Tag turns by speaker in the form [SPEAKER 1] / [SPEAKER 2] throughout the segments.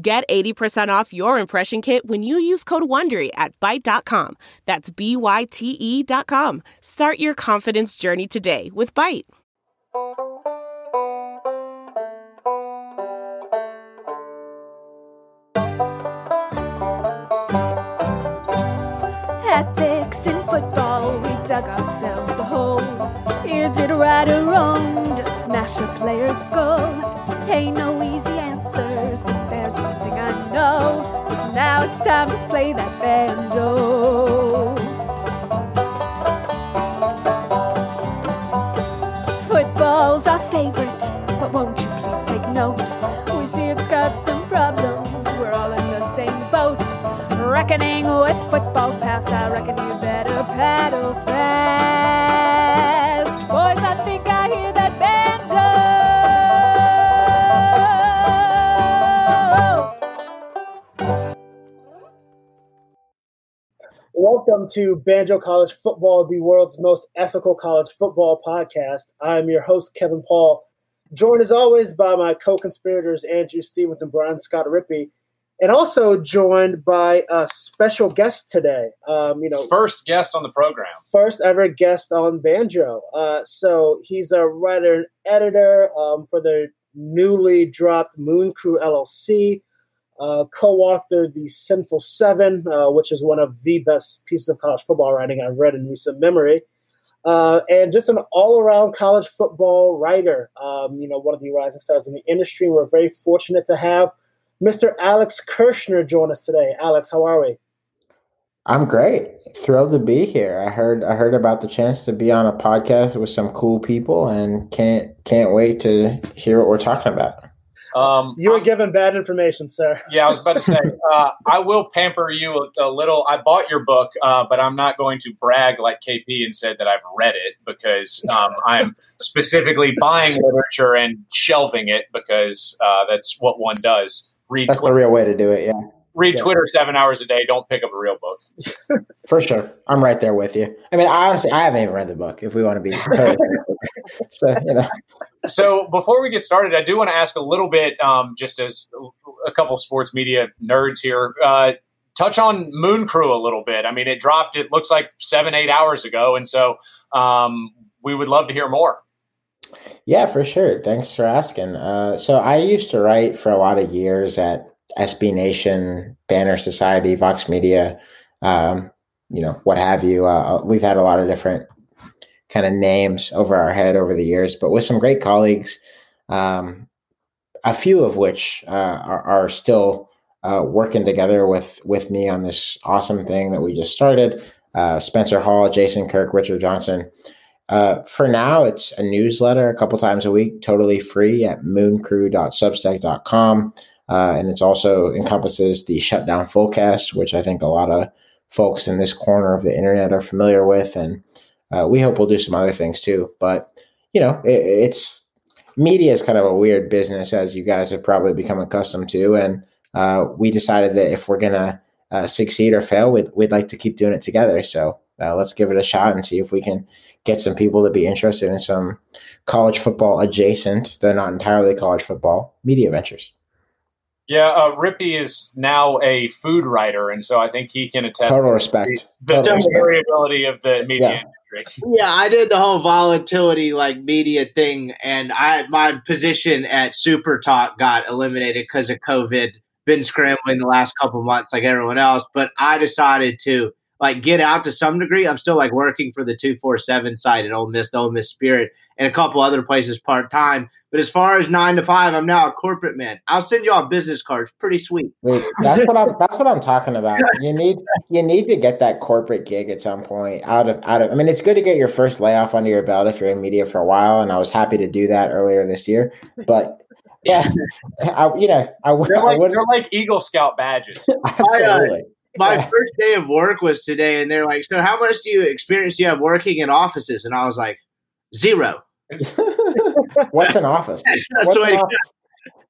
[SPEAKER 1] Get 80% off your impression kit when you use code WONDERY at Byte.com. That's B-Y-T-E dot com. Start your confidence journey today with Byte.
[SPEAKER 2] Ethics in football, we dug ourselves a hole. Is it right or wrong to smash a player's skull? Ain't no easy answers, but there's one thing I know. Now it's time to play that banjo. Football's our favorite, but won't you please take note? We see it's got some problems, we're all in the same boat. Reckoning with football's past, I reckon you better paddle
[SPEAKER 3] Welcome to Banjo College Football, the world's most ethical college football podcast. I'm your host, Kevin Paul, joined as always by my co conspirators, Andrew Stevens and Brian Scott Rippey, and also joined by a special guest today. Um, you know,
[SPEAKER 4] First guest on the program.
[SPEAKER 3] first ever guest on Banjo. Uh, so he's a writer and editor um, for the newly dropped Moon Crew LLC. Uh, co-authored the Sinful Seven, uh, which is one of the best pieces of college football writing I've read in recent memory, uh, and just an all-around college football writer. Um, you know, one of the rising stars in the industry. We're very fortunate to have Mr. Alex Kirshner join us today. Alex, how are we?
[SPEAKER 5] I'm great. Thrilled to be here. I heard I heard about the chance to be on a podcast with some cool people and can't can't wait to hear what we're talking about.
[SPEAKER 4] Um,
[SPEAKER 3] You were
[SPEAKER 4] I'm-
[SPEAKER 3] given bad information, sir.
[SPEAKER 4] yeah, I was about to say, uh, I will pamper you a, a little. I bought your book, uh, but I'm not going to brag like KP and said that I've read it because um, I'm specifically buying literature and shelving it because uh, that's what one does. Read
[SPEAKER 5] That's the real way to do it. Yeah,
[SPEAKER 4] read
[SPEAKER 3] yeah.
[SPEAKER 4] Twitter seven hours a day. Don't pick up a real book.
[SPEAKER 5] for sure. I'm right there with you. I mean, I honestly, I haven't even read the book. If we want to be, so you know,
[SPEAKER 4] So before we get started, I do want to ask a little bit, um, just as a couple sports media nerds here, uh, touch on Moon Crew a little bit. I mean, it dropped. It looks like seven, eight hours ago, and so um, we would love to hear more.
[SPEAKER 5] Yeah, for sure. Thanks for asking. Uh, so I used to write for a lot of years at SB Nation, Banner Society, Vox Media, um, you know, what have you. Uh, we've had a lot of different kind of names over our head over the years, but with some great colleagues, um, a few of which uh, are, are still uh, working together with with me on this awesome thing that we just started. Uh, Spencer Hall, Jason Kirk, Richard Johnson. Uh, for now, it's a newsletter a couple times a week, totally free at mooncrew.substack.com. Uh, and it's also encompasses the Shutdown forecast, which I think a lot of folks in this corner of the internet are familiar with. And uh, we hope we'll do some other things too. But, you know, it, it's media is kind of a weird business, as you guys have probably become accustomed to. And uh, we decided that if we're going to uh, succeed or fail, we'd, we'd like to keep doing it together. So uh, let's give it a shot and see if we can get some people to be interested in some college football adjacent, they're not entirely college football, media ventures.
[SPEAKER 4] Yeah, uh, Rippy is now a food writer, and so I think he can attest
[SPEAKER 5] Total
[SPEAKER 4] to
[SPEAKER 5] respect.
[SPEAKER 4] the, the
[SPEAKER 5] Total respect.
[SPEAKER 4] variability of the media
[SPEAKER 5] Yeah.
[SPEAKER 4] industry.
[SPEAKER 6] Yeah, I did the whole volatility like media thing, and I my position at Super Talk got eliminated because of COVID. Been scrambling the last couple months like everyone else, but I decided to like get out to some degree. I'm still like working for the two four seven site at Ole Miss, the Ole Miss Spirit, and a couple other places part time. But as far as nine to five, I'm now a corporate man. I'll send you all business cards, pretty sweet.
[SPEAKER 5] Wait, that's what I'm. That's what I'm talking about. You need you need to get that corporate gig at some point. Out of out of. I mean, it's good to get your first layoff under your belt if you're in media for a while, and I was happy to do that earlier this year. But yeah, I, you know, I, would.
[SPEAKER 4] They're like,
[SPEAKER 5] I
[SPEAKER 4] they're like Eagle Scout badges.
[SPEAKER 5] absolutely.
[SPEAKER 6] Uh, my
[SPEAKER 5] Yeah.
[SPEAKER 6] first day of work was today, and they're like, "So, how much do you experience do you have working in offices?" And I was like, zero.
[SPEAKER 5] What's an office?
[SPEAKER 6] That's, that's
[SPEAKER 5] What's
[SPEAKER 6] the
[SPEAKER 5] an office?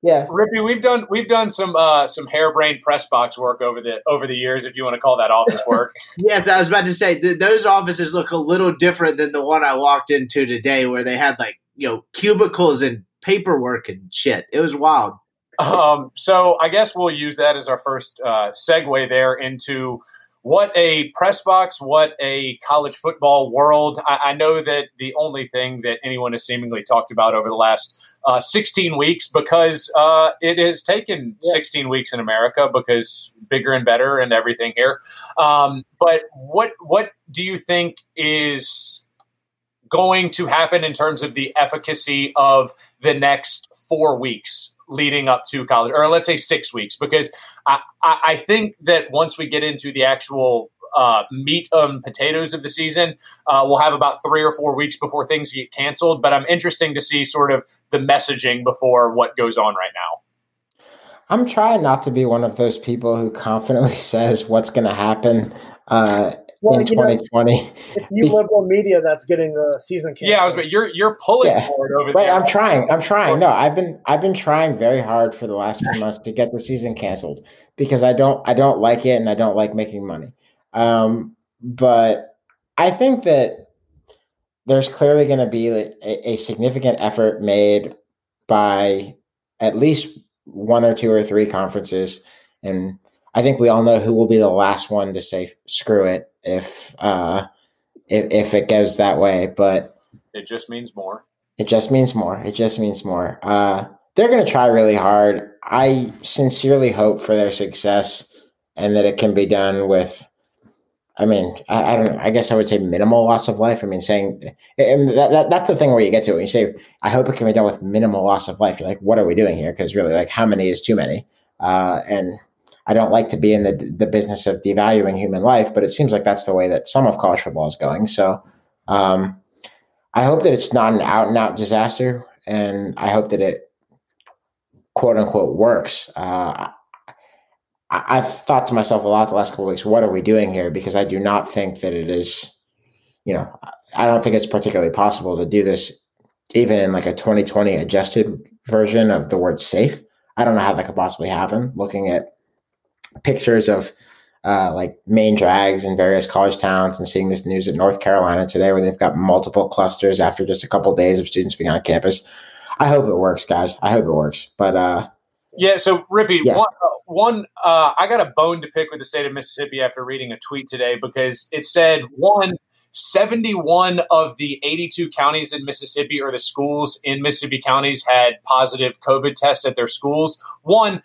[SPEAKER 5] Yeah,
[SPEAKER 4] Rippy, we've done we've done some uh, some harebrained press box work over the over the years, if you want to call that office work.
[SPEAKER 6] Yes, I was about to say th- those offices look a little different than the one I walked into today, where they had like you know cubicles and paperwork and shit. It was wild.
[SPEAKER 4] Um, so I guess we'll use that as our first uh, segue there into what a press box, what a college football world. I, I know that the only thing that anyone has seemingly talked about over the last uh, 16 weeks, because uh, it has taken
[SPEAKER 3] Yeah.
[SPEAKER 4] 16 weeks in America, because bigger and better and everything here. Um, but what what do you think is going to happen in terms of the efficacy of the next four weeks leading up to college, or let's say six weeks, because I, I, think that once we get into the actual uh, meat and potatoes of the season, uh, we'll have about three or four weeks before things get canceled. But I'm interesting to see sort of the messaging before what goes on right now.
[SPEAKER 5] I'm trying not to be one of those people who confidently says what's going to happen uh,
[SPEAKER 3] Well,
[SPEAKER 5] in
[SPEAKER 3] you know,
[SPEAKER 5] 2020.
[SPEAKER 3] if you liberal media that's getting the season canceled.
[SPEAKER 4] Yeah, I was. but You're you're pulling
[SPEAKER 5] Yeah.
[SPEAKER 4] for it over
[SPEAKER 5] Wait,
[SPEAKER 4] there.
[SPEAKER 5] I'm trying. I'm trying. No, I've been I've been trying very hard for the last few months to get the season canceled because I don't I don't like it and I don't like making money. Um, but I think that there's clearly going to be a, a significant effort made by at least one or two or three conferences, and I think we all know who will be the last one to say screw it if uh, if, if it goes that way. But
[SPEAKER 4] It just means more.
[SPEAKER 5] it just means more. It just means more. Uh, they're going to try really hard. I sincerely hope for their success and that it can be done with. I mean, I, I don't. I guess I would say minimal loss of life. I mean, saying and that, that that's the thing where you get to it. When you say, "I hope it can be done with minimal loss of life." You're like, "What are we doing here?" Because really, like, how many is too many? Uh, and I don't like to be in the the business of devaluing human life, but it seems like that's the way that some of college football is going. So, um, I hope that it's not an out and out disaster, and I hope that it quote unquote works. Uh, I, I've thought to myself a lot the last couple of weeks, what are we doing here? Because I do not think that it is, you know, I don't think it's particularly possible to do this even in like a 2020 adjusted version of the word safe. I don't know how that could possibly happen. Looking at pictures of uh, like main drags in various college towns and seeing this news at North Carolina today where they've got multiple clusters after just a couple days of students being on campus. I hope it works, guys. I hope it works. But uh,
[SPEAKER 4] Yeah, so Rippy,
[SPEAKER 5] Yeah.
[SPEAKER 4] one, uh, one uh, I got a bone to pick with the state of Mississippi after reading a tweet today because it said one 71 of the 82 counties in Mississippi or the schools in Mississippi counties had positive COVID tests at their schools. One,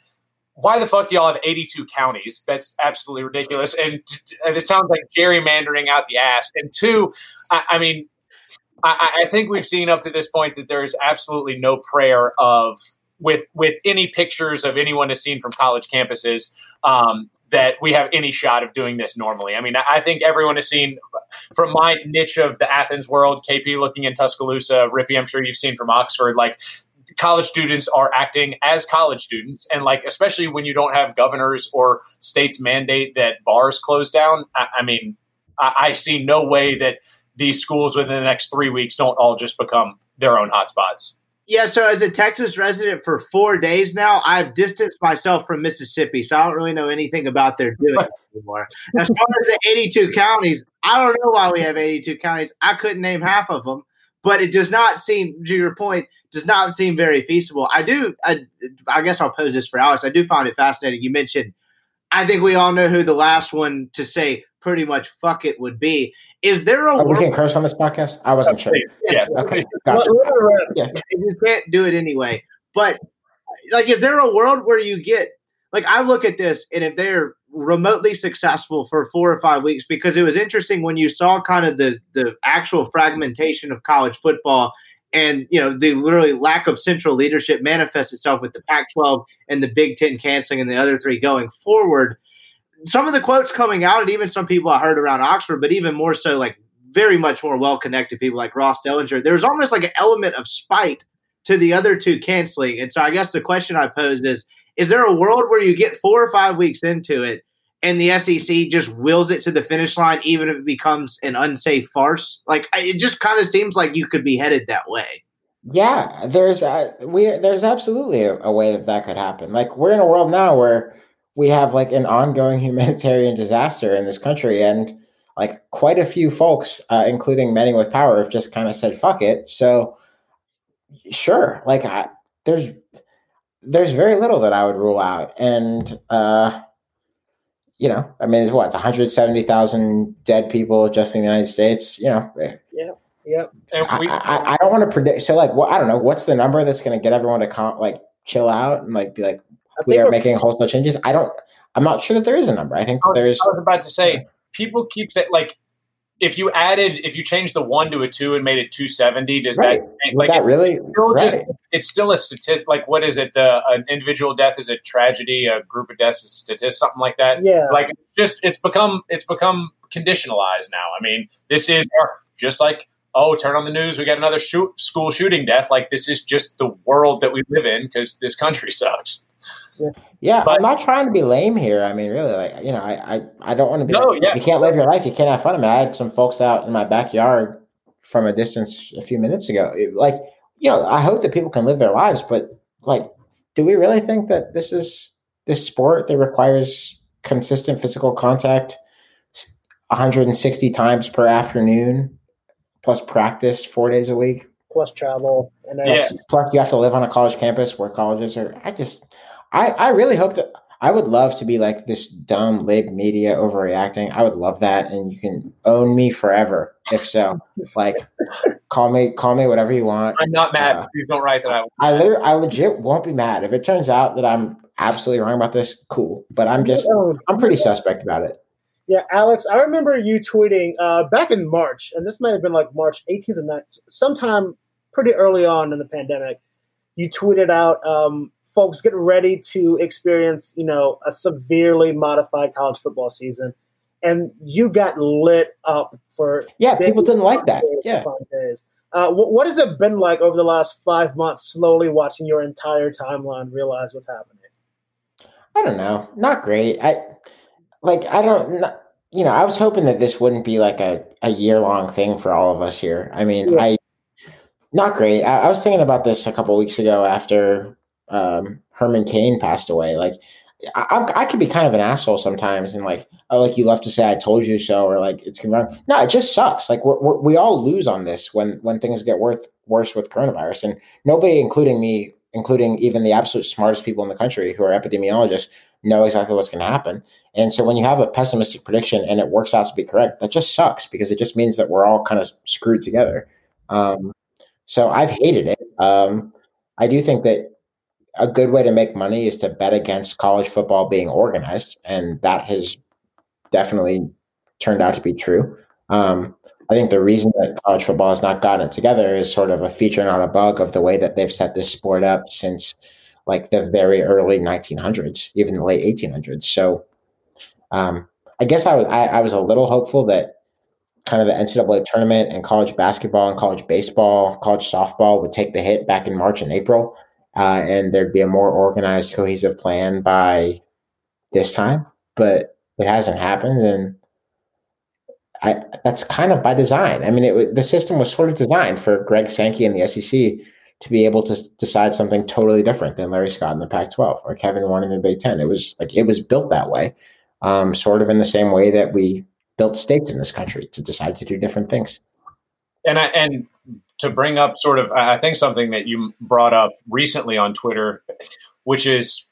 [SPEAKER 4] why the fuck do y'all have 82 counties? That's absolutely ridiculous. And, and it sounds like gerrymandering out the ass. And two, I, I mean, I, I think we've seen up to this point that there is absolutely no prayer of with with any pictures of anyone has seen from college campuses um, that we have any shot of doing this normally. I mean, I I think everyone has seen from my niche of the Athens world, KP looking in Tuscaloosa, Rippy, I'm sure you've seen from Oxford, like college students are acting as college students and like especially when you don't have governors or states mandate that bars close down i, I mean I, I see no way that these schools within the next three weeks don't all just become their own hotspots
[SPEAKER 6] Yeah, so as a Texas resident for four days now, I've distanced myself from Mississippi, so I don't really know anything about their doing anymore. As far as the 82 counties, I don't know why we have 82 counties. I couldn't name half of them, but it does not seem, to your point, does not seem very feasible. I do, I, I guess I'll pose this for Alex. I do find it fascinating. You mentioned, I think we all know who the last one to say pretty much fuck it would be. Is there a
[SPEAKER 5] oh, we
[SPEAKER 6] world
[SPEAKER 5] can curse on this podcast. I wasn't sure.
[SPEAKER 4] yes
[SPEAKER 5] Okay, gotcha.
[SPEAKER 3] let her.
[SPEAKER 5] Yeah,
[SPEAKER 6] you can't do it anyway. But like, is there a world where you get like I look at this and if they're remotely successful for four or five weeks, because it was interesting when you saw kind of the the actual fragmentation of college football and you know the literally lack of central leadership manifests itself with the Pac-12 and the Big Ten canceling and the other three going forward. Some of the quotes coming out, and even some people I heard around Oxford, but even more so, like very much more well connected people like Ross Dellinger. There's almost like an element of spite to the other two canceling. And so I guess the question I posed is is there a world where you get four or five weeks into it and the SEC just wills it to the finish line, even if it becomes an unsafe farce? Like it just kind of seems like you could be headed that way.
[SPEAKER 5] Yeah, there's a, we there's absolutely a, a way that that could happen. Like we're in a world now where we have like an ongoing humanitarian disaster in this country, and like quite a few folks, uh, including many with power, have just kind of said "fuck it." So, sure, like I, there's there's very little that I would rule out, and uh, you know, I mean, it's what, 170,000 dead people just in the United States, you know.
[SPEAKER 3] Yeah. Yeah.
[SPEAKER 5] I, I, I, don't want to predict. So, like, what, I don't know, what's the number that's going to get everyone to con- like chill out and like be like, we are making wholesale changes? I don't, I'm not sure that there is a number. I think there's.
[SPEAKER 4] I was about to say, people keep saying, like, if you added if you changed the one to a two and made it 270 does right. that
[SPEAKER 5] like that really?
[SPEAKER 4] still right. just it's still a statistic like what is it the an individual death is a tragedy a group of deaths is a statistic something like that?
[SPEAKER 3] Yeah.
[SPEAKER 4] Like just it's become it's become conditionalized now. I mean this is just like oh turn on the news we got another shoot, school shooting death. Like this is just the world that we live in because this country sucks
[SPEAKER 5] yeah, but, I'm not trying to be lame here. I mean, really, like you know, I I, I don't want to be. No, like, yeah. You can't live your life. You can't have fun. I mean, I had some folks out in my backyard from a distance a few minutes ago. It, Like, you know, I hope that people can live their lives, but like, do we really think that this is this sport that requires consistent physical contact 160 times per afternoon, plus practice four days a week,
[SPEAKER 3] plus travel,
[SPEAKER 5] and then yeah. plus you have to live on a college campus where colleges are. I just I, I really hope that I would love to be like this dumb lib media overreacting. I would love that, and you can own me forever if so. like, call me, call me whatever you want.
[SPEAKER 4] I'm not mad. Uh, Please don't write that. I,
[SPEAKER 5] I literally, I legit won't be mad if it turns out that I'm absolutely wrong about this. Cool, but I'm just, I'm pretty suspect about it.
[SPEAKER 3] Yeah, Alex, I remember you tweeting uh, back in March, and this might have been like March 18th or 9th, sometime pretty early on in the pandemic. You tweeted out um, folks get ready to experience, you know, a severely modified college football season. And you got lit up for
[SPEAKER 5] yeah, people didn't like that. Yeah.
[SPEAKER 3] Days. Uh, what, what has it been like over the last five months, slowly watching your entire timeline realize what's happening?
[SPEAKER 5] I don't know, not great. I like I don't. Not, you know, I was hoping that this wouldn't be like a, a year long thing for all of us here. I mean, yeah. I not great. I, I, was thinking about this a couple weeks ago after um, Herman Cain passed away. Like, I, I, could be kind of an asshole sometimes, and like, oh, like you love to say "I told you so," or like it's run. No, it just sucks. Like we're, we're, we all lose on this when when things get worth, worse with coronavirus, and nobody, including me, including even the absolute smartest people in the country who are epidemiologists, know exactly what's going to happen. And so when you have a pessimistic prediction and it works out to be correct, that just sucks because it just means that we're all kind of screwed together. Um, so I've hated it. Um, I do think that a good way to make money is to bet against college football being organized, and that has definitely turned out to be true. Um, I think the reason that college football has not gotten it together is sort of a feature, not a bug, of the way that they've set this sport up since like the very early 1900s, even the late 1800s. So, um, I guess I was I, I was a little hopeful that kind of the NCAA tournament and college basketball and college baseball, college softball would take the hit back in March and April uh, and there'd be a more organized, cohesive plan by this time. But it hasn't happened, and I, that's kind of by design. I mean, it, the system was sort of designed for Greg Sankey and the SEC to be able to decide something totally different than Larry Scott in the Pac-12 or Kevin Warren in the Big Ten. It was like it was built that way, um, sort of in the same way that we built states in this country to decide to do different things.
[SPEAKER 4] And I, and to bring up sort of I think something that you brought up recently on Twitter, which is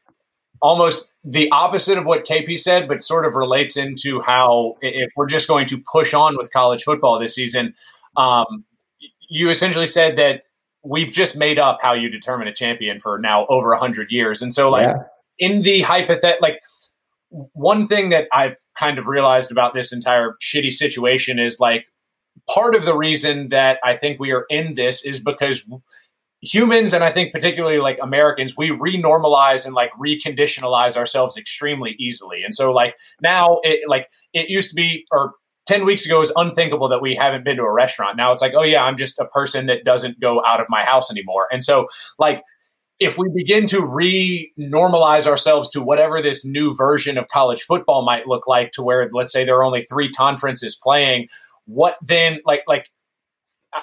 [SPEAKER 4] almost the opposite of what KP said, but sort of relates into how if we're just going to push on with college football this season, um, you essentially said that we've just made up how you determine a champion for now over a hundred years, and so like yeah. in the hypothet like one thing that I've kind of realized about this entire shitty situation is like part of the reason that I think we are in this is because humans and I think particularly like Americans, we renormalize and like reconditionalize ourselves extremely easily. And so like now it like it used to be or 10 weeks ago was unthinkable that we haven't been to a restaurant. Now it's like, oh yeah, I'm just a person that doesn't go out of my house anymore. And so like if we begin to re-normalize ourselves to whatever this new version of college football might look like to where let's say there are only three conferences playing, what then like like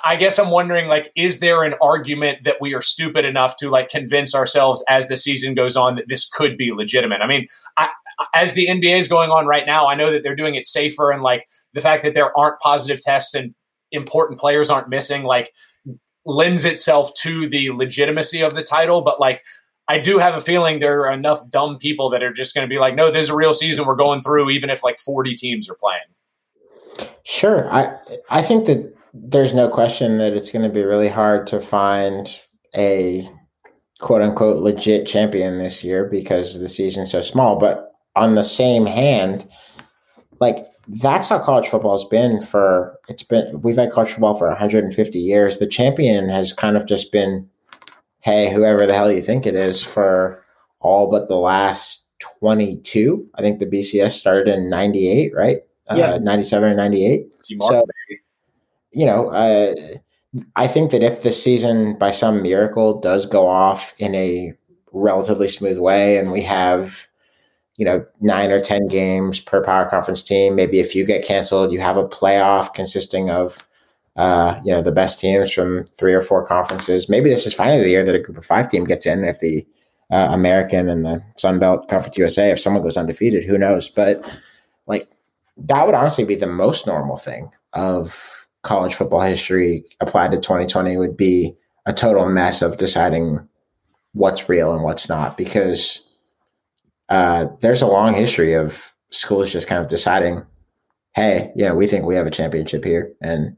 [SPEAKER 4] I guess I'm wondering, like, is there an argument that we are stupid enough to like convince ourselves as the season goes on that this could be legitimate? I mean, I, as the NBA is going on right now, I know that they're doing it safer, and like the fact that there aren't positive tests and important players aren't missing, like, lends itself to the legitimacy of the title. But like, I do have a feeling there are enough dumb people that are just going to be like, no, this is a real season we're going through, even if like 40 teams are playing.
[SPEAKER 5] Sure, I I think that there's no question that it's going to be really hard to find a quote unquote legit champion this year because the season's so small. But on the same hand, like that's how college football has been for it's been we've had college football for 150 years. The champion has kind of just been, hey, whoever the hell you think it is for all but the last 22. I think the BCS started in 98, right? Yeah. Uh, 97 or 98. So, you know, uh, I think that if the season by some miracle does go off in a relatively smooth way and we have, you know, nine or 10 games per power conference team, maybe if you get canceled, you have a playoff consisting of, uh, you know, the best teams from three or four conferences. Maybe this is finally the year that a group of five team gets in if the uh, American and the Sun Belt Conference USA, if someone goes undefeated, who knows? But like that would honestly be the most normal thing of college football history applied to 2020 would be a total mess of deciding what's real and what's not because uh, there's a long history of schools just kind of deciding, hey, yeah, we think we have a championship here, and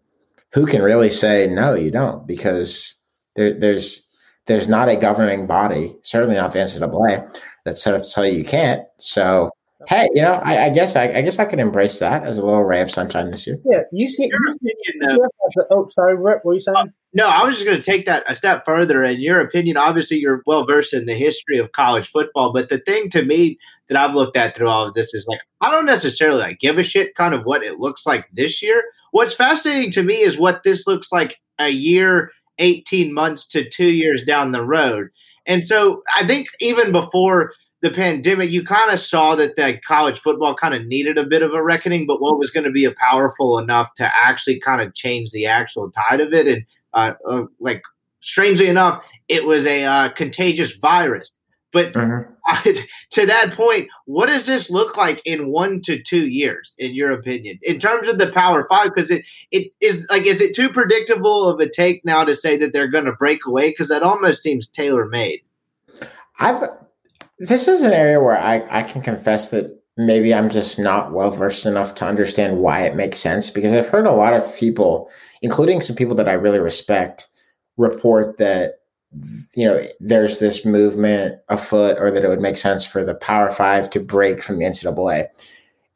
[SPEAKER 5] who can really say no, you don't, because there, there's there's not a governing body, certainly not the NCAA, that's set up to tell you you can't. So Hey, you know, I, I guess I, I, guess I can embrace that as a little ray of sunshine this year.
[SPEAKER 3] Yeah, you see. Your opinion, though, oh, sorry, Rip, what are you saying?
[SPEAKER 6] No, I was just going to take that a step further. In your opinion, obviously, you're well versed in the history of college football, but the thing to me that I've looked at through all of this is like I don't necessarily like give a shit kind of what it looks like this year. What's fascinating to me is what this looks like a year, eighteen months to two years down the road. And so I think even before the pandemic, you kind of saw that that college football kind of needed a bit of a reckoning, but what was going to be a powerful enough to actually kind of change the actual tide of it, and uh, uh, like strangely enough, it was a uh, contagious virus. But mm-hmm. to that point, what does this look like in one to two years, in your opinion, in terms of the Power Five? Because it it is like, is it too predictable of a take now to say that they're going to break away? Because that almost seems tailor made.
[SPEAKER 5] I've this is an area where I, I can confess that maybe I'm just not well versed enough to understand why it makes sense because I've heard a lot of people, including some people that I really respect, report that you know there's this movement afoot or that it would make sense for the Power Five to break from the NCAA.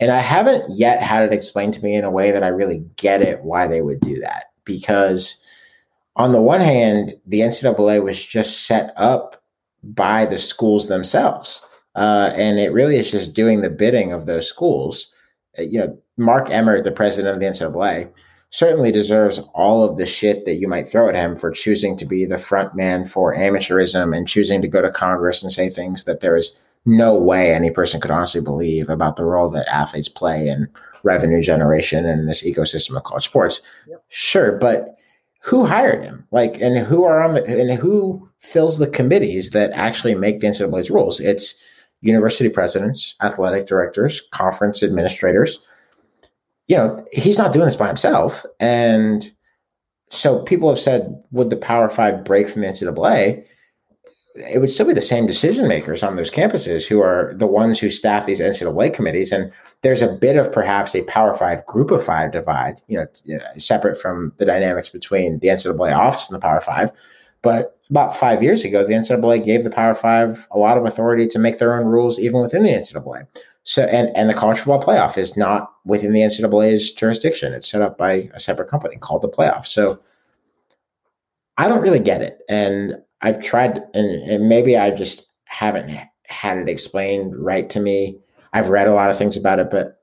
[SPEAKER 5] And I haven't yet had it explained to me in a way that I really get it why they would do that. Because on the one hand, the NCAA was just set up by the schools themselves. Uh, and it really is just doing the bidding of those schools. Uh, you know, Mark Emmert, the president of the NCAA, certainly deserves all of the shit that you might throw at him for choosing to be the front man for amateurism and choosing to go to Congress and say things that there is no way any person could honestly believe about the role that athletes play in revenue generation and in this ecosystem of college sports. Yep. Sure, but who hired him? Like, and who are on the and who fills the committees that actually make the NCAA's rules? It's university presidents, athletic directors, conference administrators. You know, he's not doing this by himself. And so people have said, would the Power Five break from the NCAA? it would still be the same decision makers on those campuses who are the ones who staff these NCAA committees. And there's a bit of perhaps a Power Five, Group of Five divide, you know, separate from the dynamics between the NCAA office and the Power Five. But about five years ago, the NCAA gave the Power Five a lot of authority to make their own rules, even within the NCAA. So, and, and the college football playoff is not within the NCAA's jurisdiction. It's set up by a separate company called the playoff. So, I don't really get it. And I've tried, and, and maybe I just haven't had it explained right to me. I've read a lot of things about it, but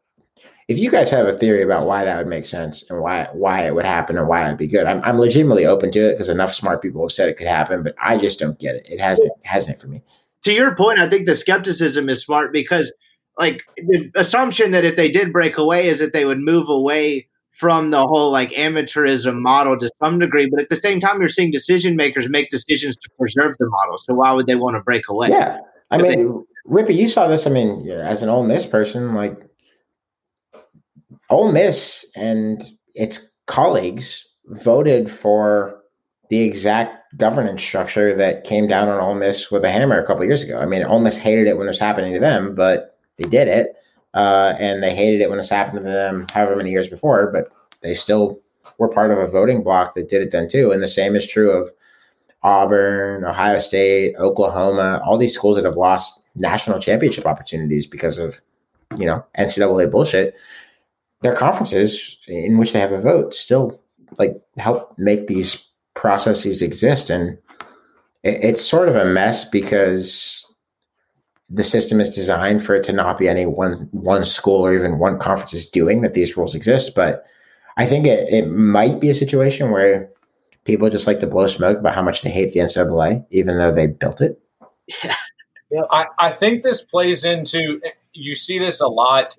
[SPEAKER 5] if you guys have a theory about why that would make sense and why why it would happen and why it'd be good, I'm, I'm legitimately open to it because enough smart people have said it could happen, but I just don't get it. It hasn't hasn't for me.
[SPEAKER 6] To your point, I think the skepticism is smart because like the assumption that if they did break away is that they would move away from the whole like amateurism model to some degree, but at the same time, you're seeing decision makers make decisions to preserve the model. So why would they want to break away?
[SPEAKER 5] Yeah, I mean, they, Rippy, you saw this. I mean, as an Ole Miss person, like Ole Miss and its colleagues voted for the exact governance structure that came down on Ole Miss with a hammer a couple years ago. I mean, Ole Miss hated it when it was happening to them, but they did it, uh, and they hated it when it was happening to them however many years before, but they still were part of a voting bloc that did it then too. And the same is true of Auburn, Ohio State, Oklahoma, all these schools that have lost national championship opportunities because of you know NCAA bullshit their conferences in which they have a vote still like help make these processes exist. And it, it's sort of a mess because the system is designed for it to not be any one one school or even one conference is doing that these rules exist. But i think it, it might be a situation where people just like to blow smoke about how much they hate the ncaa even though they built it.
[SPEAKER 4] Yeah, yeah. I, I think this plays into you see this a lot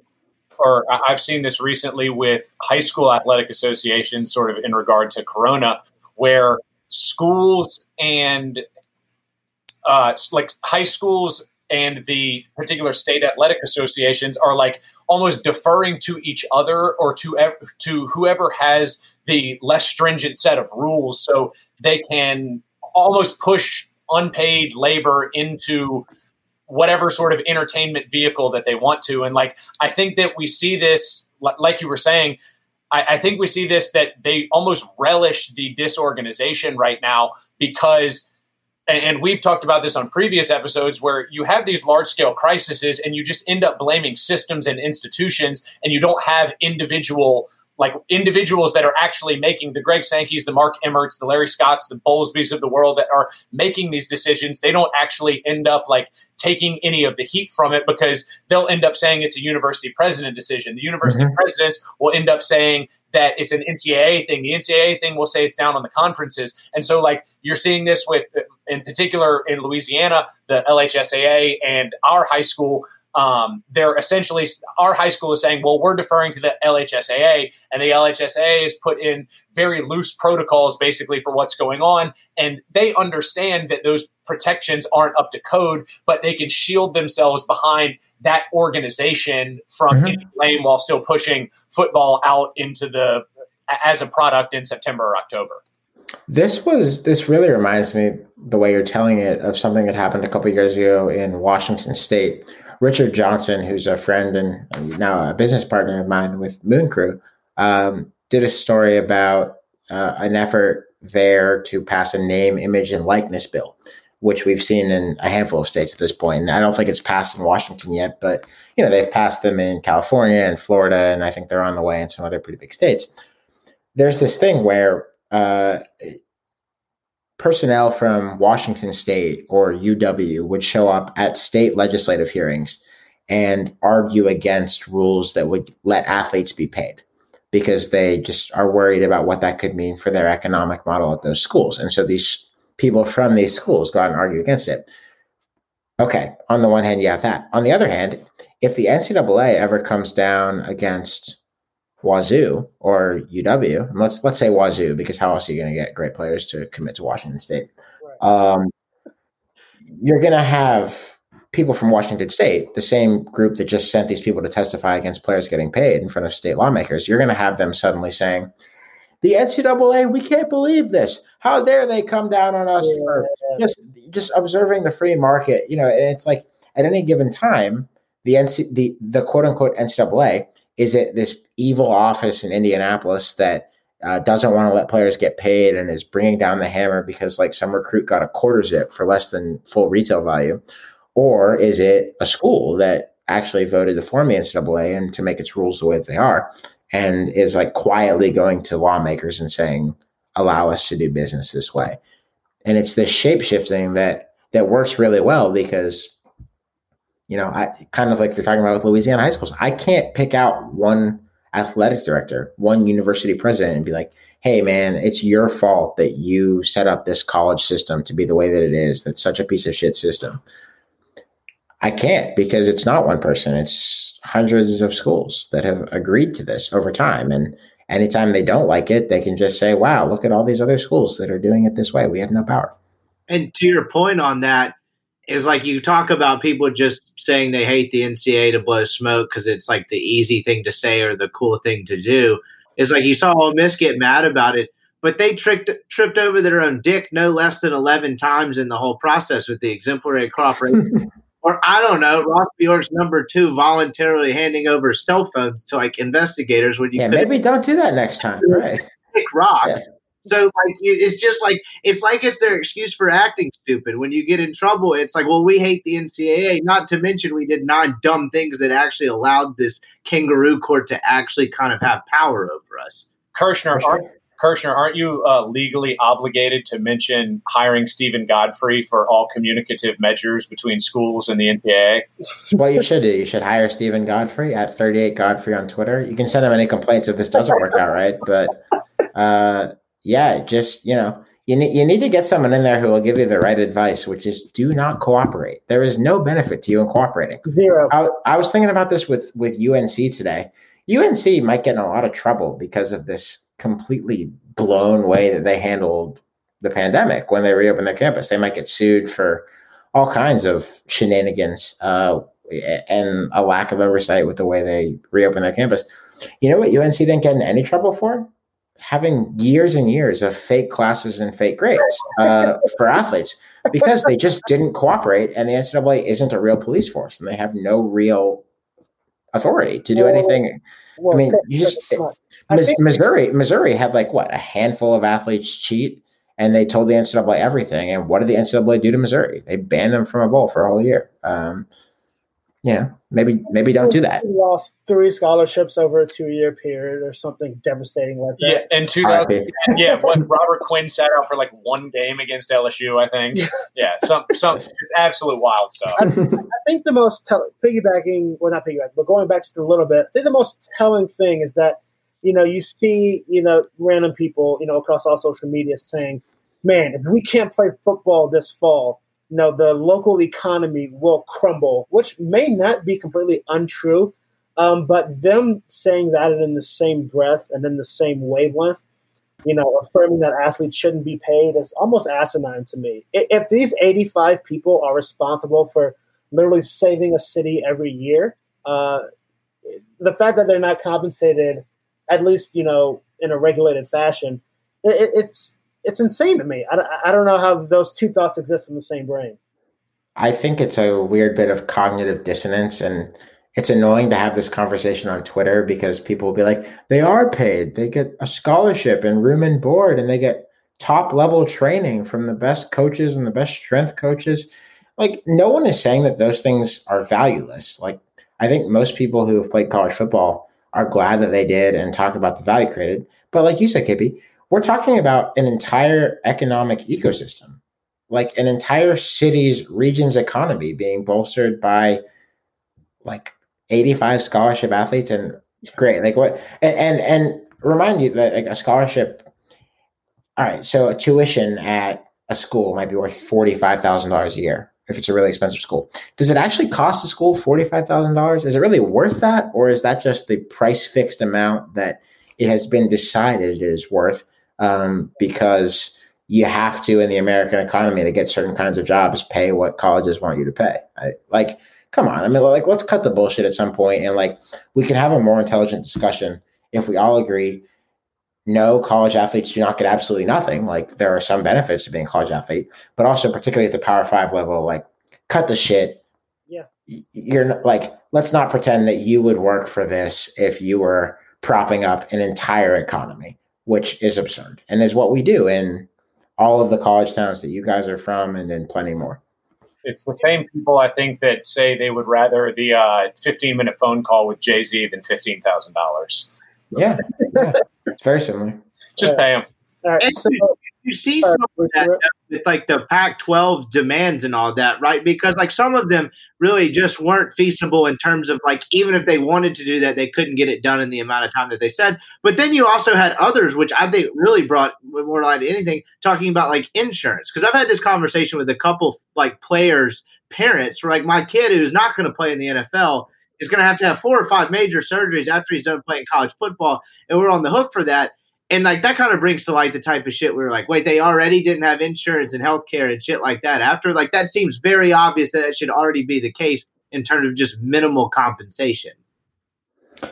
[SPEAKER 4] or I've seen this recently with high school athletic associations, sort of in regard to Corona, where schools and uh, like high schools and the particular state athletic associations are like almost deferring to each other or to to whoever has the less stringent set of rules, so they can almost push unpaid labor into whatever sort of entertainment vehicle that they want to. And like, I think that we see this, like you were saying, I, I think we see this that they almost relish the disorganization right now because and, we've talked about this on previous episodes where you have these large scale crises and you just end up blaming systems and institutions and you don't have individual like individuals that are actually making the Greg Sankeys, the Mark Emmerts, the Larry Scotts, the Bowlsbys of the world that are making these decisions. They don't actually end up like taking any of the heat from it because they'll end up saying it's a university president decision. The university mm-hmm. presidents will end up saying that it's an NCAA thing. The NCAA thing will say it's down on the conferences. And so, like, you're seeing this with, in particular, in Louisiana, the LHSAA and our high school um, they're essentially our high school is saying, well, we're deferring to the LHSAA, and the LHSAA has put in very loose protocols basically for what's going on, and they understand that those protections aren't up to code, but they can shield themselves behind that organization from mm-hmm. any blame while still pushing football out into the as a product in September or October.
[SPEAKER 5] This was this really reminds me the way you're telling it of something that happened a couple years ago in Washington State Richard Johnson, who's a friend and now a business partner of mine with Moon Crew, um, did a story about uh, an effort there to pass a name, image, and likeness bill, which we've seen in a handful of states at this point. And I don't think it's passed in Washington yet, but you know they've passed them in California and Florida, and I think they're on the way in some other pretty big states. There's this thing where uh, personnel from Washington State or UW would show up at state legislative hearings and argue against rules that would let athletes be paid because they just are worried about what that could mean for their economic model at those schools. And so these people from these schools go out and argue against it. Okay, on the one hand, you have that. On the other hand, if the NCAA ever comes down against Wazoo or UW. let's let's say Wazoo because how else are you going to get great players to commit to Washington State? Um, you're going to have people from Washington State, the same group that just sent these people to testify against players getting paid in front of state lawmakers. You're going to have them suddenly saying, "The NCAA, we can't believe this. How dare they come down on us yeah. for just just observing the free market?" You know, and it's like at any given time, the NC the the quote unquote NCAA is it this evil office in Indianapolis that uh, doesn't want to let players get paid and is bringing down the hammer because like some recruit got a quarter zip for less than full retail value? Or is it a school that actually voted to form the NCAA and to make its rules the way that they are and is like quietly going to lawmakers and saying, allow us to do business this way? And it's this shape shifting that that works really well because You know, I kind of like you're talking about with Louisiana high schools. I can't pick out one athletic director, one university president, and be like, "Hey, man, it's your fault that you set up this college system to be the way that it is. That's such a piece of shit system." I can't because it's not one person. It's hundreds of schools that have agreed to this over time. And anytime they don't like it, they can just say, wow, look at all these other schools that are doing it this way. We have no power.
[SPEAKER 6] And to your point on that, is like you talk about people just saying they hate the NCAA to blow smoke because it's like the easy thing to say or the cool thing to do. It's like you saw Ole Miss get mad about it, but they tricked tripped over their own dick no less than eleven times in the whole process with the exemplary cooperation or I don't know, Ross Bjork's number two voluntarily handing over cell phones to like investigators when you
[SPEAKER 5] yeah maybe don't do that next time, right?
[SPEAKER 6] Rocks. Yeah. So like it's just like it's like it's their excuse for acting stupid. When you get in trouble, it's like, well, we hate the NCAA. Not to mention we did nine dumb things that actually allowed this kangaroo court to actually kind of have power over us.
[SPEAKER 4] Kirshner, sure. Kirshner, aren't you uh, legally obligated to mention hiring Steven Godfrey for all communicative measures between schools and the NCAA?
[SPEAKER 5] well, you should do, you should hire Steven Godfrey at 38 Godfrey on Twitter. You can send him any complaints if this doesn't work out right. But uh, yeah, just, you know, you need, you need to get someone in there who will give you the right advice, which is do not cooperate. There is no benefit to you in cooperating.
[SPEAKER 3] Zero.
[SPEAKER 5] I, I was thinking about this with, with UNC today. UNC might get in a lot of trouble because of this completely blown way that they handled the pandemic when they reopened their campus. They might get sued for all kinds of shenanigans uh, and a lack of oversight with the way they reopened their campus. You know what UNC didn't get in any trouble for? Having years and years of fake classes and fake grades uh, for athletes because they just didn't cooperate, and the NCAA isn't a real police force, and they have no real authority to do anything well, I mean, you just Missouri. Missouri had like what a handful of athletes cheat, and they told the NCAA everything. And what did the NCAA do to Missouri? They banned them from a bowl for a whole year. Um, you know, maybe maybe don't do that.
[SPEAKER 3] Lost three scholarships over a two year period or something devastating like that.
[SPEAKER 4] Yeah, and 2010, yeah, what Robert Quinn sat out for like one game against LSU, I think. Yeah, some some absolute wild stuff.
[SPEAKER 3] I, I think the most tell- piggybacking, well, not piggybacking, but going back just a little bit. I think the most telling thing is that you know you see you know random people you know across all social media saying, "Man, if we can't play football this fall." You know, the local economy will crumble, which may not be completely untrue. Um, but them saying that and in the same breath and in the same wavelength, you know, affirming that athletes shouldn't be paid is almost asinine to me. If these 85 people are responsible for literally saving a city every year, uh, the fact that they're not compensated, at least, you know, in a regulated fashion, it, it's it's insane to me. I, I don't know how those two thoughts exist in the same brain.
[SPEAKER 5] I think it's a weird bit of cognitive dissonance and it's annoying to have this conversation on Twitter because people will be like, they are paid. They get a scholarship and room and board and they get top level training from the best coaches and the best strength coaches. Like, no one is saying that those things are valueless. Like, I think most people who have played college football are glad that they did and talk about the value created. But like you said, Kippy, we're talking about an entire economic ecosystem, like an entire city's region's economy being bolstered by like 85 scholarship athletes and great. Like what and and, and remind you that like a scholarship all right, so a tuition at a school might be worth $45,000 a year if it's a really expensive school. Does it actually cost the school $45,000? Is it really worth that or is that just the price fixed amount that it has been decided it is worth um, because you have to in the American economy to get certain kinds of jobs pay what colleges want you to pay. I, like, come on. I mean, like, let's cut the bullshit at some point and like we can have a more intelligent discussion if we all agree. No, college athletes do not get absolutely nothing. Like, there are some benefits to being a college athlete, but also, particularly at the Power Five level, like, cut the shit.
[SPEAKER 3] Yeah,
[SPEAKER 5] you're like, let's not pretend that you would work for this if you were propping up an entire economy which is absurd and is what we do in all of the college towns that you guys are from and then plenty more.
[SPEAKER 4] It's the same people I think that say they would rather the uh, 15 minute phone call with Jay Z than
[SPEAKER 5] $15,000. Yeah, yeah. It's very similar.
[SPEAKER 4] Just pay them.
[SPEAKER 3] All right. So,
[SPEAKER 6] you see uh, some of that with like the Pac 12 demands and all that, right? Because like some of them really just weren't feasible in terms of like, even if they wanted to do that, they couldn't get it done in the amount of time that they said. But then you also had others, which I think really brought more light to anything, talking about like insurance. Because I've had this conversation with a couple like players, parents, like my kid who's not going to play in the NFL is going to have to have four or five major surgeries after he's done playing college football. And we're on the hook for that and like that kind of brings to light the type of shit we were like, wait, they already didn't have insurance and healthcare and shit like that. After like that seems very obvious that that should already be the case in terms of just minimal compensation.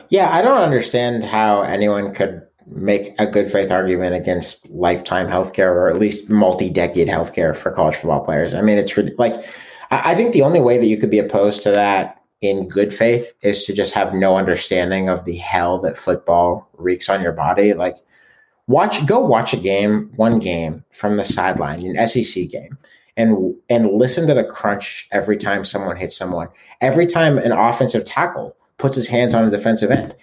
[SPEAKER 5] Yeah, I don't understand how anyone could make a good faith argument against lifetime healthcare or at least multi-decade healthcare for college football players. I mean, it's like I think the only way that you could be opposed to that in good faith is to just have no understanding of the hell that football wreaks on your body. Like watch go watch a game one game from the sideline an sec game and and listen to the crunch every time someone hits someone. Every time an offensive tackle puts his hands on a defensive end.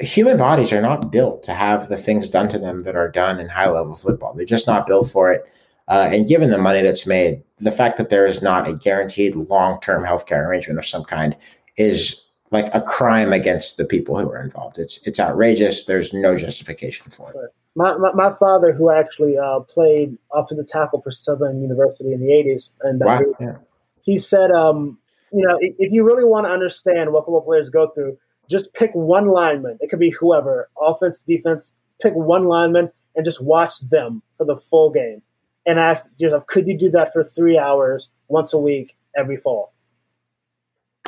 [SPEAKER 5] Human bodies are not built to have the things done to them that are done in high level football. They're just not built for it. Uh, and given the money that's made the fact that there is not a guaranteed long-term healthcare arrangement of some kind is like a crime against the people who are involved. It's it's outrageous. There's no justification for it.
[SPEAKER 3] My, my, my father, who actually uh, played offensive tackle for Southern University in the '80s, and uh,
[SPEAKER 5] wow. yeah.
[SPEAKER 3] he said, um, you know, if, if you really want to understand what football players go through, just pick one lineman. It could be whoever, offense, defense. Pick one lineman and just watch them for the full game, and ask yourself, could you do that for three hours once a week every fall?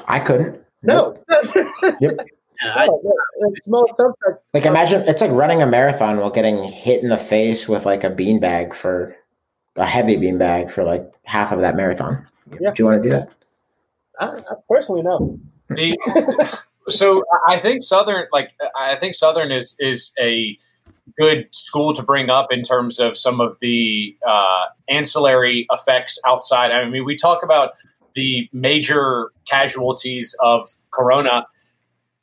[SPEAKER 5] I couldn't.
[SPEAKER 3] No.
[SPEAKER 5] yep.
[SPEAKER 3] it's most
[SPEAKER 5] like imagine it's like running a marathon while getting hit in the face with like a beanbag for a heavy beanbag for like half of that marathon. Yeah. Do you want to do that?
[SPEAKER 3] I, I personally no.
[SPEAKER 4] The, so I think Southern, like I think Southern is is a good school to bring up in terms of some of the uh, ancillary effects outside. I mean, we talk about the major casualties of Corona.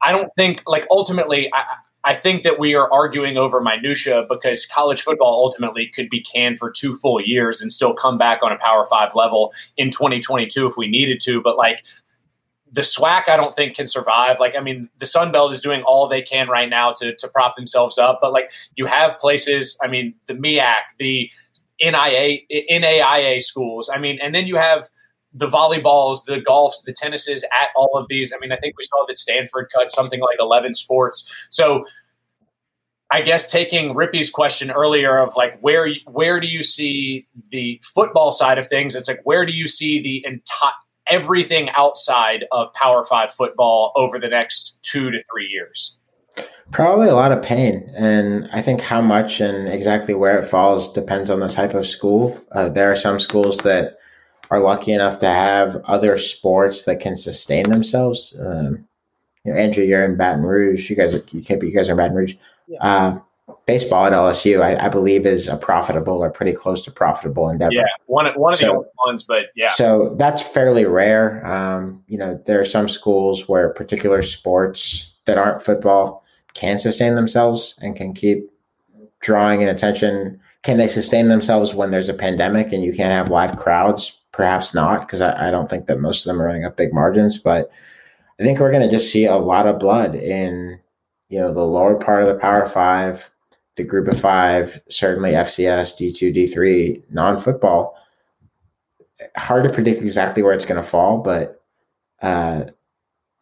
[SPEAKER 4] I don't think, like, ultimately, I, I think that we are arguing over minutia because college football ultimately could be canned for two full years and still come back on a Power Five level in 2022 if we needed to. But like the SWAC, I don't think can survive. Like, I mean, the Sun Belt is doing all they can right now to to prop themselves up. But like, you have places. I mean, the MEAC, the NIA, NAIA schools. I mean, and then you have the volleyballs, the golfs, the tennises at all of these. I mean, I think we saw that Stanford cut something like 11 sports. So I guess taking Rippy's question earlier of like where where do you see the football side of things? It's like where do you see the entire everything outside of Power Five football over the next two to three years?
[SPEAKER 5] Probably a lot of pain, and I think how much and exactly where it falls depends on the type of school. Uh, there are some schools that are lucky enough to have other sports that can sustain themselves. Um, you know, Andrew, you're in Baton Rouge. You guys are you, you guys are in Baton Rouge. Yeah. Uh, baseball at LSU, I, I, believe, is a profitable or pretty close to profitable endeavor.
[SPEAKER 4] Yeah, one one of so, the old ones, but yeah.
[SPEAKER 5] So that's fairly rare. Um, you know, there are some schools where particular sports that aren't football can sustain themselves and can keep drawing in attention. Can they sustain themselves when there's a pandemic and you can't have live crowds? Perhaps not, because I, I, don't think that most of them are running up big margins. But I think we're going to just see a lot of blood in you know the lower part of the Power Five, the Group of Five, certainly FCS, D two, D three, non football. Hard to predict exactly where it's going to fall, but uh,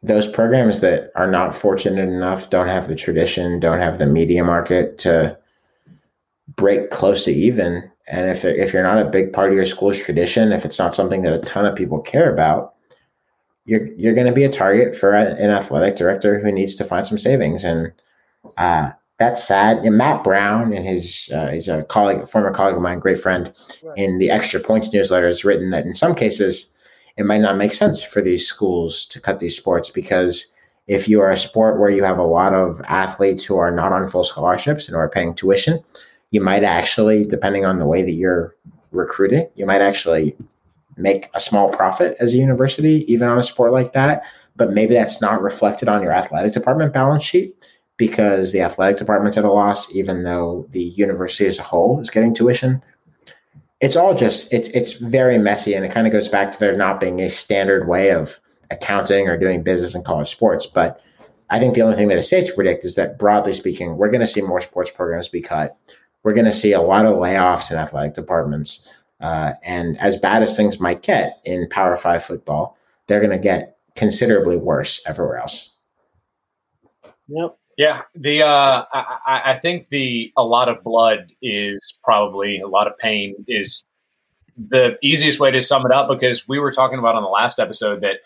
[SPEAKER 5] those programs that are not fortunate enough don't have the tradition, don't have the media market to break close to even and if if you're not a big part of your school's tradition, if it's not something that a ton of people care about, you're you're going to be a target for an athletic director who needs to find some savings, and uh, that's sad. And Matt Brown and his uh, he's a colleague, a former colleague of mine, great friend, right. in the Extra Points newsletter has written that in some cases it might not make sense for these schools to cut these sports because if you are a sport where you have a lot of athletes who are not on full scholarships and are paying tuition you might actually, depending on the way that you're recruiting, you might actually make a small profit as a university, even on a sport like that. But maybe that's not reflected on your athletic department balance sheet because the athletic department's at a loss, even though the university as a whole is getting tuition it's all just it's it's very messy, and it kind of goes back to there not being a standard way of accounting or doing business in college sports. But I think the only thing that is safe to predict is that broadly speaking, we're going to see more sports programs be cut. We're going to see a lot of layoffs in athletic departments. Uh, and as bad as things might get in Power Five football, they're going to get considerably worse everywhere else.
[SPEAKER 4] Yep. Yeah, the uh, I, I think the a lot of blood is probably a lot of pain is the easiest way to sum it up because we were talking about on the last episode that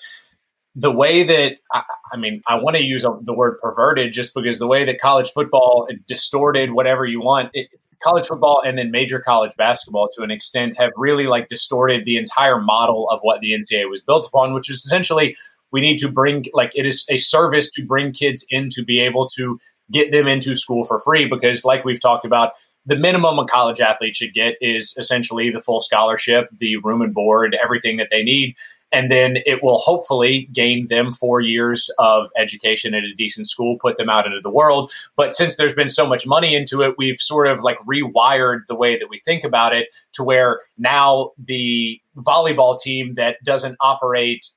[SPEAKER 4] the way that I, I mean I want to use a, the word perverted just because the way that college football distorted whatever you want it, college football and then major college basketball to an extent have really like distorted the entire model of what the NCAA was built upon, which is essentially we need to bring like it is a service to bring kids in to be able to get them into school for free because like we've talked about the minimum a college athlete should get is essentially the full scholarship the room and board everything that they need and then it will hopefully gain them four years of education at a decent school put them out into the world. But since there's been so much money into it we've sort of like rewired the way that we think about it to where now the volleyball team that doesn't operate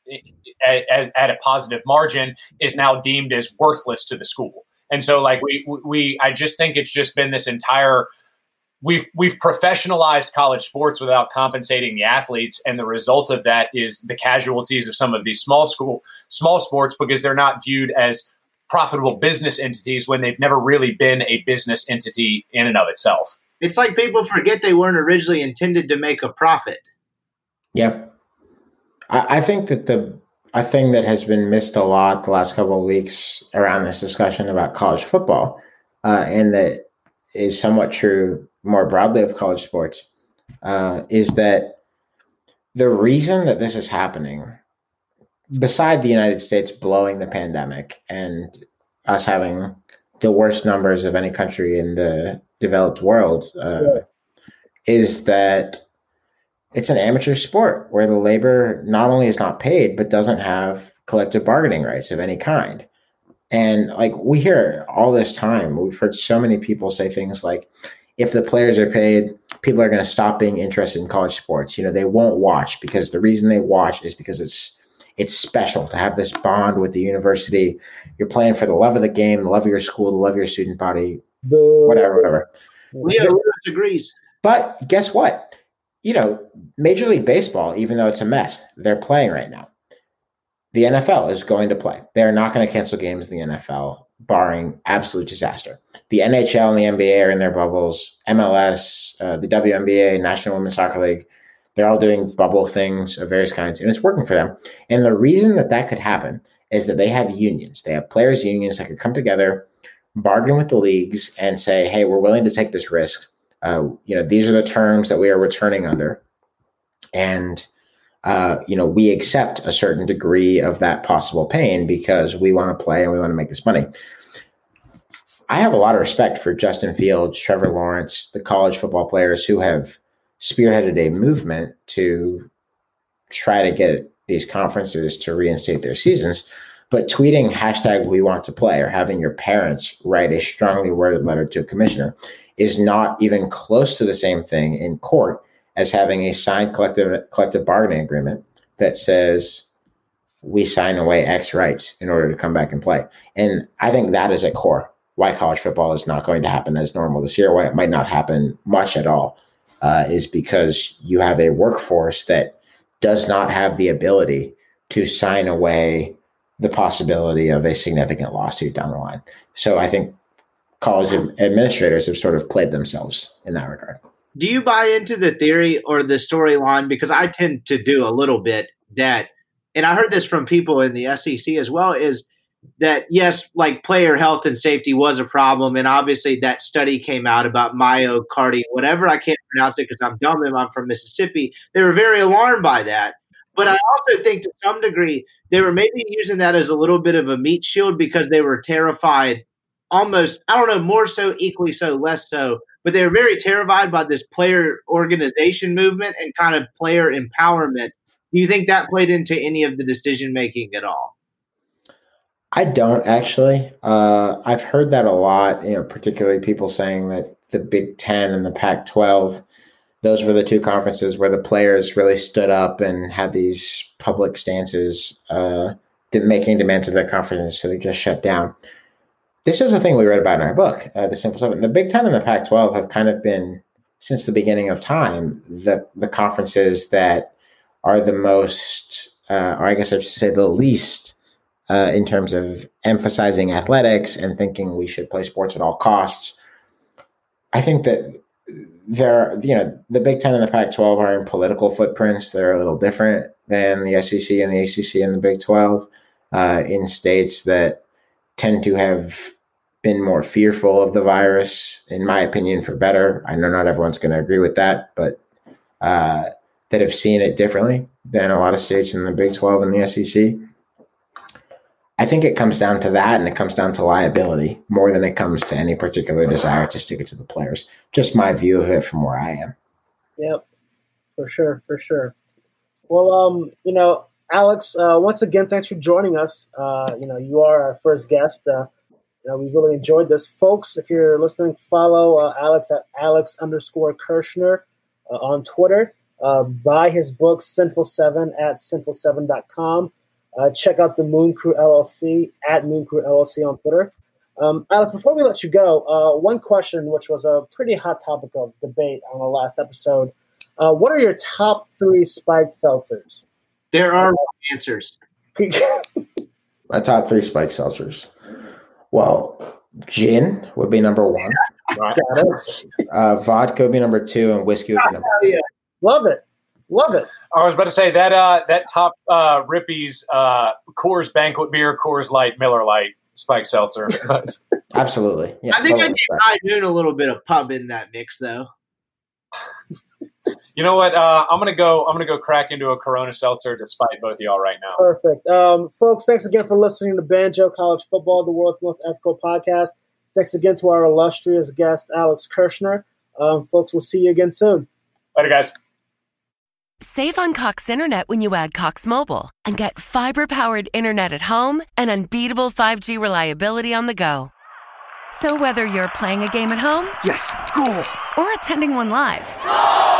[SPEAKER 4] at, at a positive margin is now deemed as worthless to the school. And so like we we i just think it's just been this entire we've we've professionalized college sports without compensating the athletes. And the result of that is the casualties of some of these small school small sports because they're not viewed as profitable business entities when they've never really been a business entity in and of itself.
[SPEAKER 6] It's like people forget they weren't originally intended to make a profit.
[SPEAKER 5] Yep. I, I think that the a thing that has been missed a lot the last couple of weeks around this discussion about college football uh, and that is somewhat true more broadly of college sports uh, is that the reason that this is happening, beside the United States blowing the pandemic and us having the worst numbers of any country in the developed world, uh, is that it's an amateur sport where the labor not only is not paid but doesn't have collective bargaining rights of any kind. And like we hear all this time, we've heard so many people say things like, if the players are paid, people are going to stop being interested in college sports. You know, they won't watch because the reason they watch is because it's it's special to have this bond with the university. You're playing for the love of the game, the love of your school, the love of your student body, whatever, whatever.
[SPEAKER 6] Leo Lewis agrees.
[SPEAKER 5] But guess what? You know, Major League Baseball, even though it's a mess, they're playing right now. The NFL is going to play. They're not going to cancel games in the NFL barring absolute disaster. The NHL and the NBA are in their bubbles. MLS, uh, the WNBA, National Women's Soccer League, they're all doing bubble things of various kinds, and it's working for them. And the reason that that could happen is that they have unions. They have players' unions that could come together, bargain with the leagues, and say, "Hey, we're willing to take this risk. Uh, you know, these are the terms that we are returning under." And uh, you know, we accept a certain degree of that possible pain because we want to play and we want to make this money. I have a lot of respect for Justin Fields, Trevor Lawrence, the college football players who have spearheaded a movement to try to get these conferences to reinstate their seasons. But tweeting hashtag we want to play or having your parents write a strongly worded letter to a commissioner is not even close to the same thing in court as having a signed collective collective bargaining agreement that says we sign away X rights in order to come back and play. And I think that is at core why college football is not going to happen as normal this year, why it might not happen much at all, uh, is because you have a workforce that does not have the ability to sign away the possibility of a significant lawsuit down the line. So I think college administrators have sort of played themselves in that regard
[SPEAKER 6] do you buy into the theory or the storyline? Because I tend to do a little bit that, and I heard this from people in the SEC as well, is that yes, like player health and safety was a problem, and obviously that study came out about myocardial, whatever I can't pronounce it because I'm dumb and I'm from Mississippi. They were very alarmed by that. But I also think to some degree they were maybe using that as a little bit of a meat shield because they were terrified, almost I don't know, more so, equally so, less so but they were very terrified by this player organization movement and kind of player empowerment. Do you think that played into any of the decision making at all?
[SPEAKER 5] I don't actually. Uh, I've heard that a lot. You know, particularly people saying that the Big Ten and the Pac-12 those were the two conferences where the players really stood up and had these public stances, uh, making demands of their conferences, so they just shut down. This is a thing we read about in our book, uh, the Sinful Seven. The Big Ten and the Pac-12 have kind of been since the beginning of time the the conferences that are the most, uh, or I guess I should say, the least uh, in terms of emphasizing athletics and thinking we should play sports at all costs. I think that there, you know, the Big Ten and the Pac 12 are in political footprints. They're a little different than the SEC and the ACC and the Big 12 uh, in states that tend to have been more fearful of the virus, in my opinion, for better. I know not everyone's going to agree with that, but uh, that have seen it differently than a lot of states in the Big 12 and the SEC. I think it comes down to that and it comes down to liability more than it comes to any particular desire to stick it to the players. Just my view of it from where I am.
[SPEAKER 3] Yep, for sure, for sure. Well, um, you know, Alex, uh, once again, thanks for joining us. Uh, you know, you are our first guest. Uh, you know, we really enjoyed this, folks. If you're listening, follow uh, Alex at Alex underscore Kirshner uh, on Twitter. Uh, buy his book Sinful Seven at sinful7.com. Uh, check out the Moon Crew LLC at Moon Crew LLC on Twitter. Um, Alex, before we let you go, one question which was a pretty hot topic of debate on the last episode. What are your top three spiked seltzers?
[SPEAKER 6] There are answers.
[SPEAKER 5] My top three spike seltzers. Well, gin would be number one. uh, vodka would be number two, and whiskey would be number three.
[SPEAKER 3] Love it. Love it.
[SPEAKER 4] I was about to say that uh, that top uh, Rippy's uh, Coors Banquet Beer, Coors Light, Miller Lite, Spike Seltzer.
[SPEAKER 5] Absolutely.
[SPEAKER 6] Yeah, I think I need high noon a little bit of pub in that mix, though.
[SPEAKER 4] You know what? Uh, I'm gonna go. I'm gonna go crack into a Corona Seltzer to despite both of y'all right now.
[SPEAKER 3] Perfect, um, folks. Thanks again for listening to Banjo College Football, the world's most ethical podcast. Thanks again to our illustrious guest Alex Kirshner. Um, folks, we'll see you again soon.
[SPEAKER 4] Later, guys.
[SPEAKER 7] Save on Cox Internet when you add Cox Mobile and get fiber powered internet at home and unbeatable 5G reliability on the go. So whether you're playing a game at home,
[SPEAKER 8] yes, cool,
[SPEAKER 7] or attending one live,
[SPEAKER 8] no!